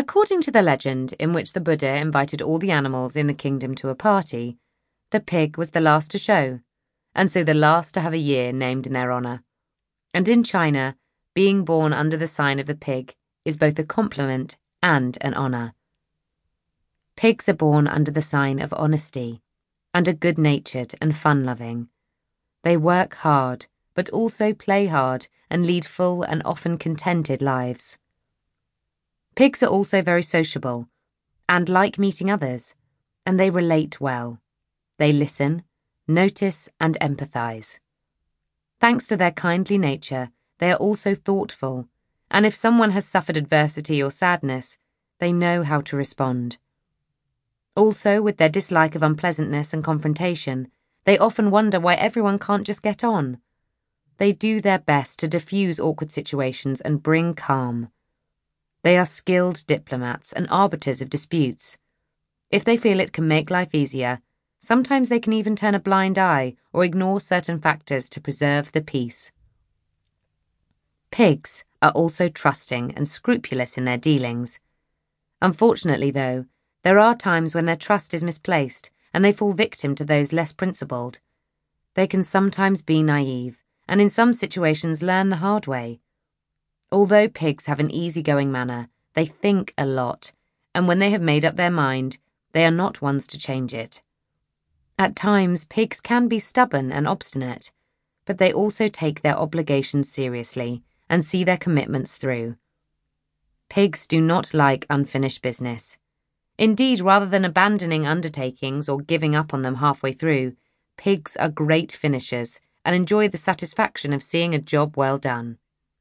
According to the legend, in which the Buddha invited all the animals in the kingdom to a party, the pig was the last to show, and so the last to have a year named in their honour. And in China, being born under the sign of the pig is both a compliment and an honour. Pigs are born under the sign of honesty and are good natured and fun loving. They work hard, but also play hard and lead full and often contented lives. Pigs are also very sociable and like meeting others, and they relate well. They listen, notice, and empathise. Thanks to their kindly nature, they are also thoughtful, and if someone has suffered adversity or sadness, they know how to respond. Also, with their dislike of unpleasantness and confrontation, they often wonder why everyone can't just get on. They do their best to diffuse awkward situations and bring calm. They are skilled diplomats and arbiters of disputes. If they feel it can make life easier, sometimes they can even turn a blind eye or ignore certain factors to preserve the peace. Pigs are also trusting and scrupulous in their dealings. Unfortunately, though, there are times when their trust is misplaced and they fall victim to those less principled. They can sometimes be naive and in some situations learn the hard way. Although pigs have an easygoing manner, they think a lot, and when they have made up their mind, they are not ones to change it. At times, pigs can be stubborn and obstinate, but they also take their obligations seriously and see their commitments through. Pigs do not like unfinished business. Indeed, rather than abandoning undertakings or giving up on them halfway through, pigs are great finishers and enjoy the satisfaction of seeing a job well done.